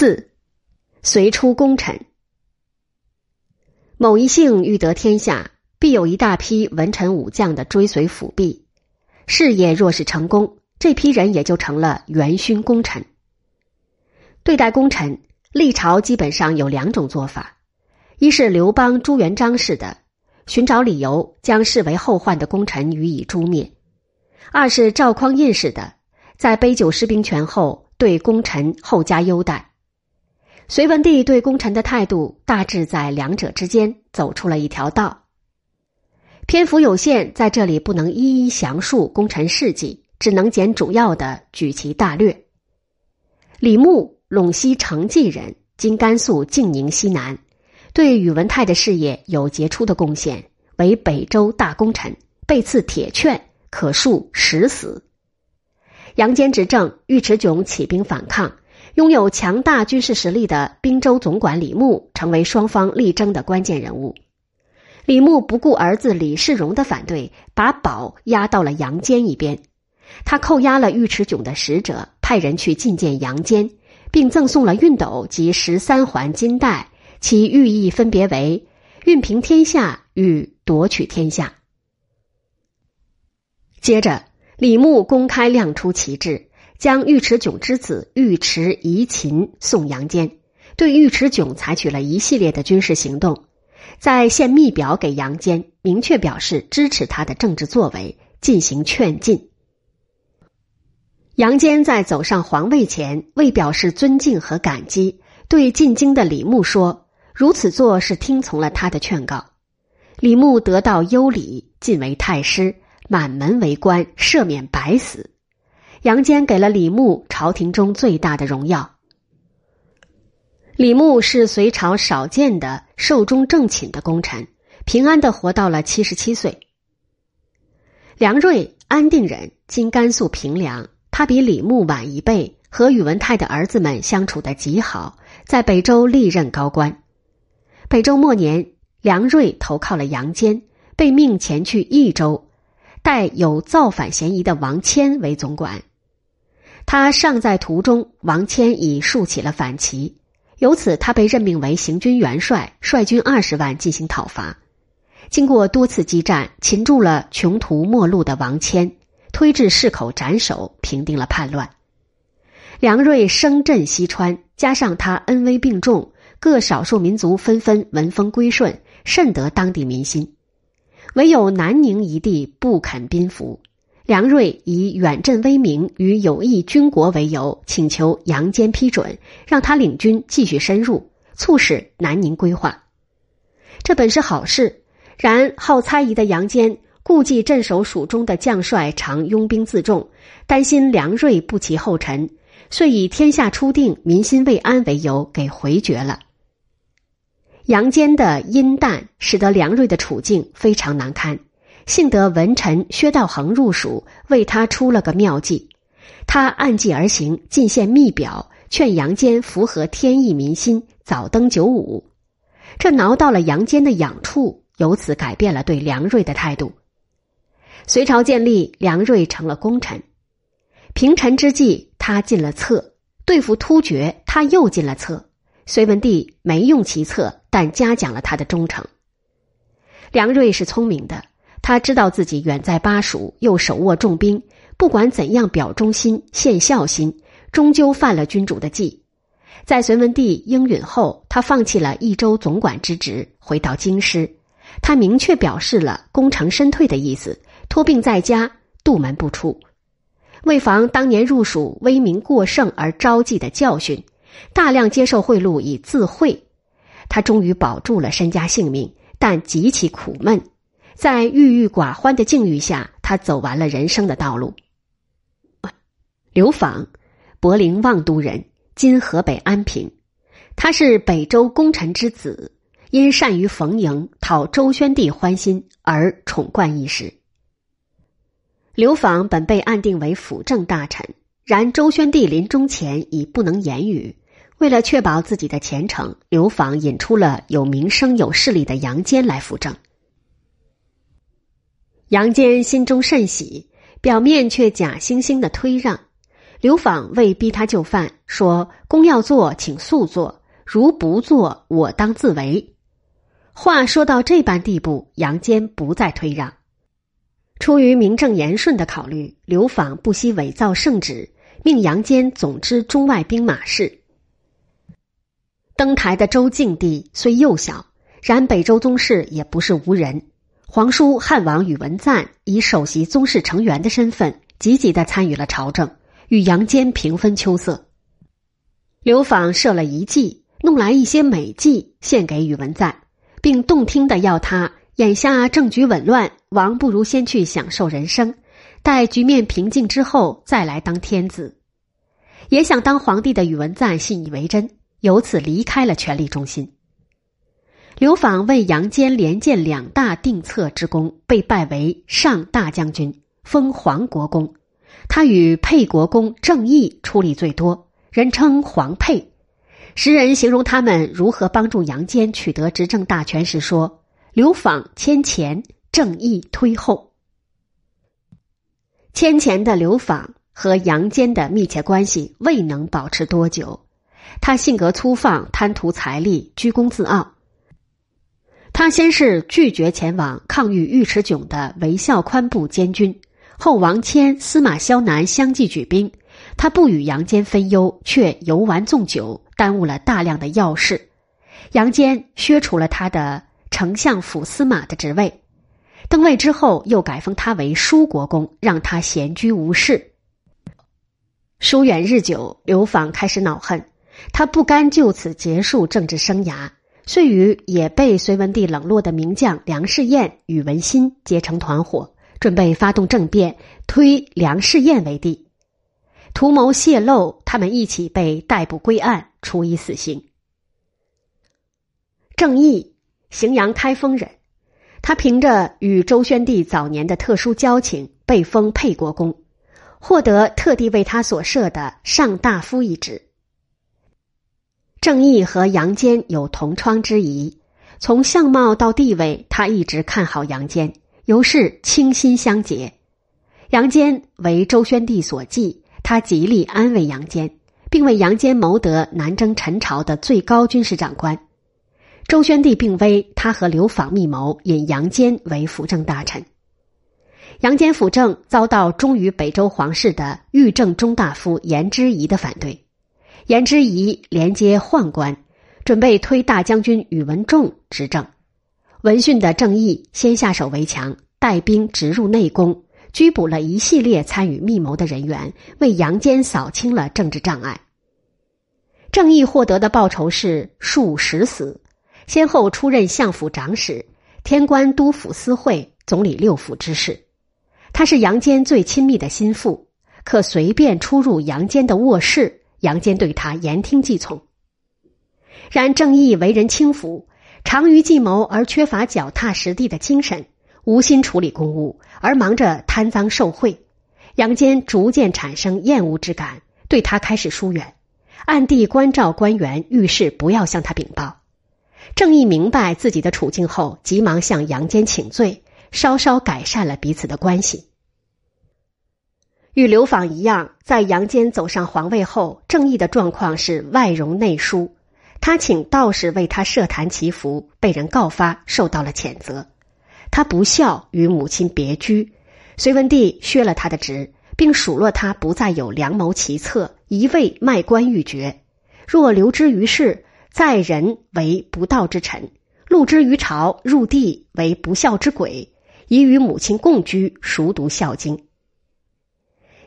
四，随出功臣。某一姓欲得天下，必有一大批文臣武将的追随辅弼。事业若是成功，这批人也就成了元勋功臣。对待功臣，历朝基本上有两种做法：一是刘邦、朱元璋式的，寻找理由将视为后患的功臣予以诛灭；二是赵匡胤式的，在杯酒释兵权后，对功臣厚加优待。隋文帝对功臣的态度大致在两者之间走出了一条道。篇幅有限，在这里不能一一详述功臣事迹，只能捡主要的举其大略。李牧，陇西成纪人，今甘肃静宁西南，对宇文泰的事业有杰出的贡献，为北周大功臣，被赐铁券，可数十死。杨坚执政，尉迟迥起兵反抗。拥有强大军事实力的滨州总管李牧成为双方力争的关键人物。李牧不顾儿子李世荣的反对，把宝押到了杨坚一边。他扣押了尉迟迥的使者，派人去觐见杨坚，并赠送了熨斗及十三环金带，其寓意分别为熨平天下与夺取天下。接着，李牧公开亮出旗帜。将尉迟迥之子尉迟宜秦送杨坚，对尉迟迥采取了一系列的军事行动，在献密表给杨坚，明确表示支持他的政治作为，进行劝进。杨坚在走上皇位前，为表示尊敬和感激，对进京的李牧说：“如此做是听从了他的劝告。”李牧得到优礼，晋为太师，满门为官，赦免白死。杨坚给了李牧朝廷中最大的荣耀。李牧是隋朝少见的寿终正寝的功臣，平安的活到了七十七岁。梁瑞，安定人，今甘肃平凉。他比李牧晚一辈，和宇文泰的儿子们相处的极好，在北周历任高官。北周末年，梁瑞投靠了杨坚，被命前去益州，待有造反嫌疑的王谦为总管。他尚在途中，王谦已竖起了反旗，由此他被任命为行军元帅，率军二十万进行讨伐。经过多次激战，擒住了穷途末路的王谦，推至市口斩首，平定了叛乱。梁瑞声震西川，加上他恩威并重，各少数民族纷纷闻风归顺，甚得当地民心。唯有南宁一地不肯宾服。梁瑞以远镇威名与有益军国为由，请求杨坚批准，让他领军继续深入，促使南宁归化。这本是好事，然好猜疑的杨坚顾忌镇守蜀中的将帅常拥兵自重，担心梁瑞不其后尘，遂以天下初定、民心未安为由给回绝了。杨坚的阴淡，使得梁瑞的处境非常难堪。幸得文臣薛道衡入蜀，为他出了个妙计。他按计而行，进献密表，劝杨坚符合天意民心，早登九五。这挠到了杨坚的痒处，由此改变了对梁瑞的态度。隋朝建立，梁瑞成了功臣。平陈之际，他进了策；对付突厥，他又进了策。隋文帝没用其策，但嘉奖了他的忠诚。梁瑞是聪明的。他知道自己远在巴蜀，又手握重兵，不管怎样表忠心、献孝心，终究犯了君主的忌。在隋文帝应允后，他放弃了益州总管之职，回到京师。他明确表示了功成身退的意思，托病在家，杜门不出。为防当年入蜀威名过盛而招忌的教训，大量接受贿赂以自惠。他终于保住了身家性命，但极其苦闷。在郁郁寡欢的境遇下，他走完了人生的道路。刘访，柏林望都人，今河北安平。他是北周功臣之子，因善于逢迎，讨周宣帝欢心而宠冠一时。刘访本被暗定为辅政大臣，然周宣帝临终前已不能言语，为了确保自己的前程，刘访引出了有名声有势力的杨坚来辅政。杨坚心中甚喜，表面却假惺惺的推让。刘访为逼他就范，说：“公要做，请速做；如不做，我当自为。”话说到这般地步，杨坚不再退让。出于名正言顺的考虑，刘访不惜伪造圣旨，命杨坚总之中外兵马事。登台的周敬帝虽幼小，然北周宗室也不是无人。皇叔汉王宇文赞以首席宗室成员的身份，积极的参与了朝政。与杨坚平分秋色。刘访设了一计，弄来一些美妓献给宇文赞，并动听的要他眼下政局紊乱，王不如先去享受人生，待局面平静之后再来当天子。也想当皇帝的宇文赞信以为真，由此离开了权力中心。刘访为杨坚连建两大定策之功，被拜为上大将军，封黄国公。他与沛国公郑义出力最多，人称黄沛。时人形容他们如何帮助杨坚取得执政大权时说：“刘访牵前，郑义推后。”牵前的刘访和杨坚的密切关系未能保持多久。他性格粗放，贪图财力，居功自傲。他先是拒绝前往抗御尉迟迥的韦孝宽部监军。后王谦、司马萧南相继举兵，他不与杨坚分忧，却游玩纵酒，耽误了大量的要事。杨坚削除了他的丞相府司马的职位，登位之后又改封他为舒国公，让他闲居无事。疏远日久，刘访开始恼恨，他不甘就此结束政治生涯，遂与也被隋文帝冷落的名将梁士彦、宇文新结成团伙。准备发动政变，推梁士彦为帝，图谋泄露，他们一起被逮捕归案，处以死刑。郑义，荥阳开封人，他凭着与周宣帝早年的特殊交情，被封沛国公，获得特地为他所设的上大夫一职。郑义和杨坚有同窗之谊，从相貌到地位，他一直看好杨坚。由是倾心相结，杨坚为周宣帝所忌，他极力安慰杨坚，并为杨坚谋得南征陈朝的最高军事长官。周宣帝病危，他和刘访密谋，引杨坚为辅政大臣。杨坚辅政遭到忠于北周皇室的御正中大夫颜之仪的反对，颜之仪连接宦官，准备推大将军宇文仲执政。闻讯的郑义先下手为强，带兵直入内宫，拘捕了一系列参与密谋的人员，为杨坚扫清了政治障碍。郑义获得的报酬是数十死，先后出任相府长史、天官都府司会、总理六府之事。他是杨坚最亲密的心腹，可随便出入杨坚的卧室，杨坚对他言听计从。然郑义为人轻浮。长于计谋而缺乏脚踏实地的精神，无心处理公务，而忙着贪赃受贿。杨坚逐渐产生厌恶之感，对他开始疏远，暗地关照官员，遇事不要向他禀报。郑义明白自己的处境后，急忙向杨坚请罪，稍稍改善了彼此的关系。与刘访一样，在杨坚走上皇位后，郑义的状况是外荣内疏。他请道士为他设坛祈福，被人告发，受到了谴责。他不孝，与母亲别居。隋文帝削了他的职，并数落他不再有良谋奇策，一味卖官鬻爵。若留之于世，在人为不道之臣；录之于朝，入地为不孝之鬼。已与母亲共居，熟读《孝经》。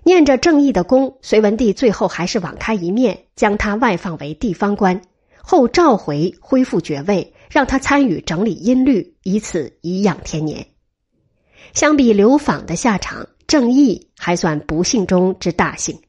念着正义的功，隋文帝最后还是网开一面，将他外放为地方官。后召回，恢复爵位，让他参与整理音律，以此颐养天年。相比刘访的下场，正义还算不幸中之大幸。